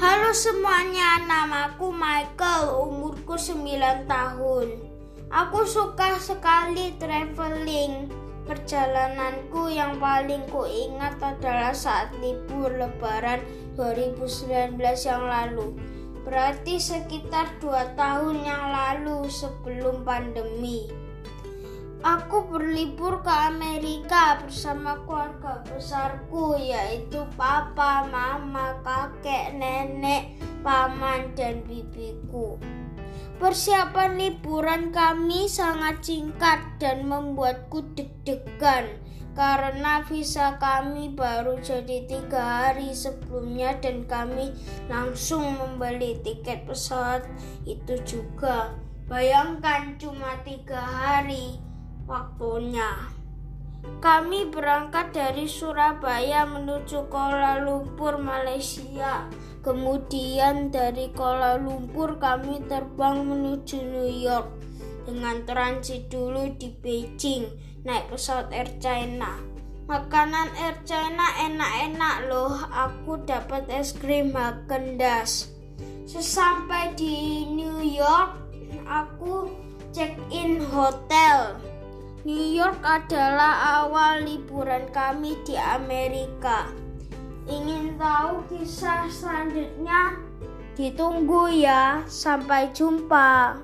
Halo semuanya, namaku Michael, umurku 9 tahun. Aku suka sekali traveling. Perjalananku yang paling kuingat adalah saat libur lebaran 2019 yang lalu. Berarti sekitar 2 tahun yang lalu sebelum pandemi. Aku berlibur ke Amerika bersama keluarga besarku yaitu papa, mama, kakek, nenek, paman, dan bibiku. Persiapan liburan kami sangat singkat dan membuatku deg-degan karena visa kami baru jadi tiga hari sebelumnya dan kami langsung membeli tiket pesawat itu juga. Bayangkan cuma tiga hari waktunya. Kami berangkat dari Surabaya menuju Kuala Lumpur, Malaysia. Kemudian dari Kuala Lumpur kami terbang menuju New York dengan transit dulu di Beijing naik pesawat Air China. Makanan Air China enak-enak loh. Aku dapat es krim Haagen Sesampai di New York, aku check in hotel. New York adalah awal liburan kami di Amerika. Ingin tahu kisah selanjutnya? Ditunggu ya. Sampai jumpa.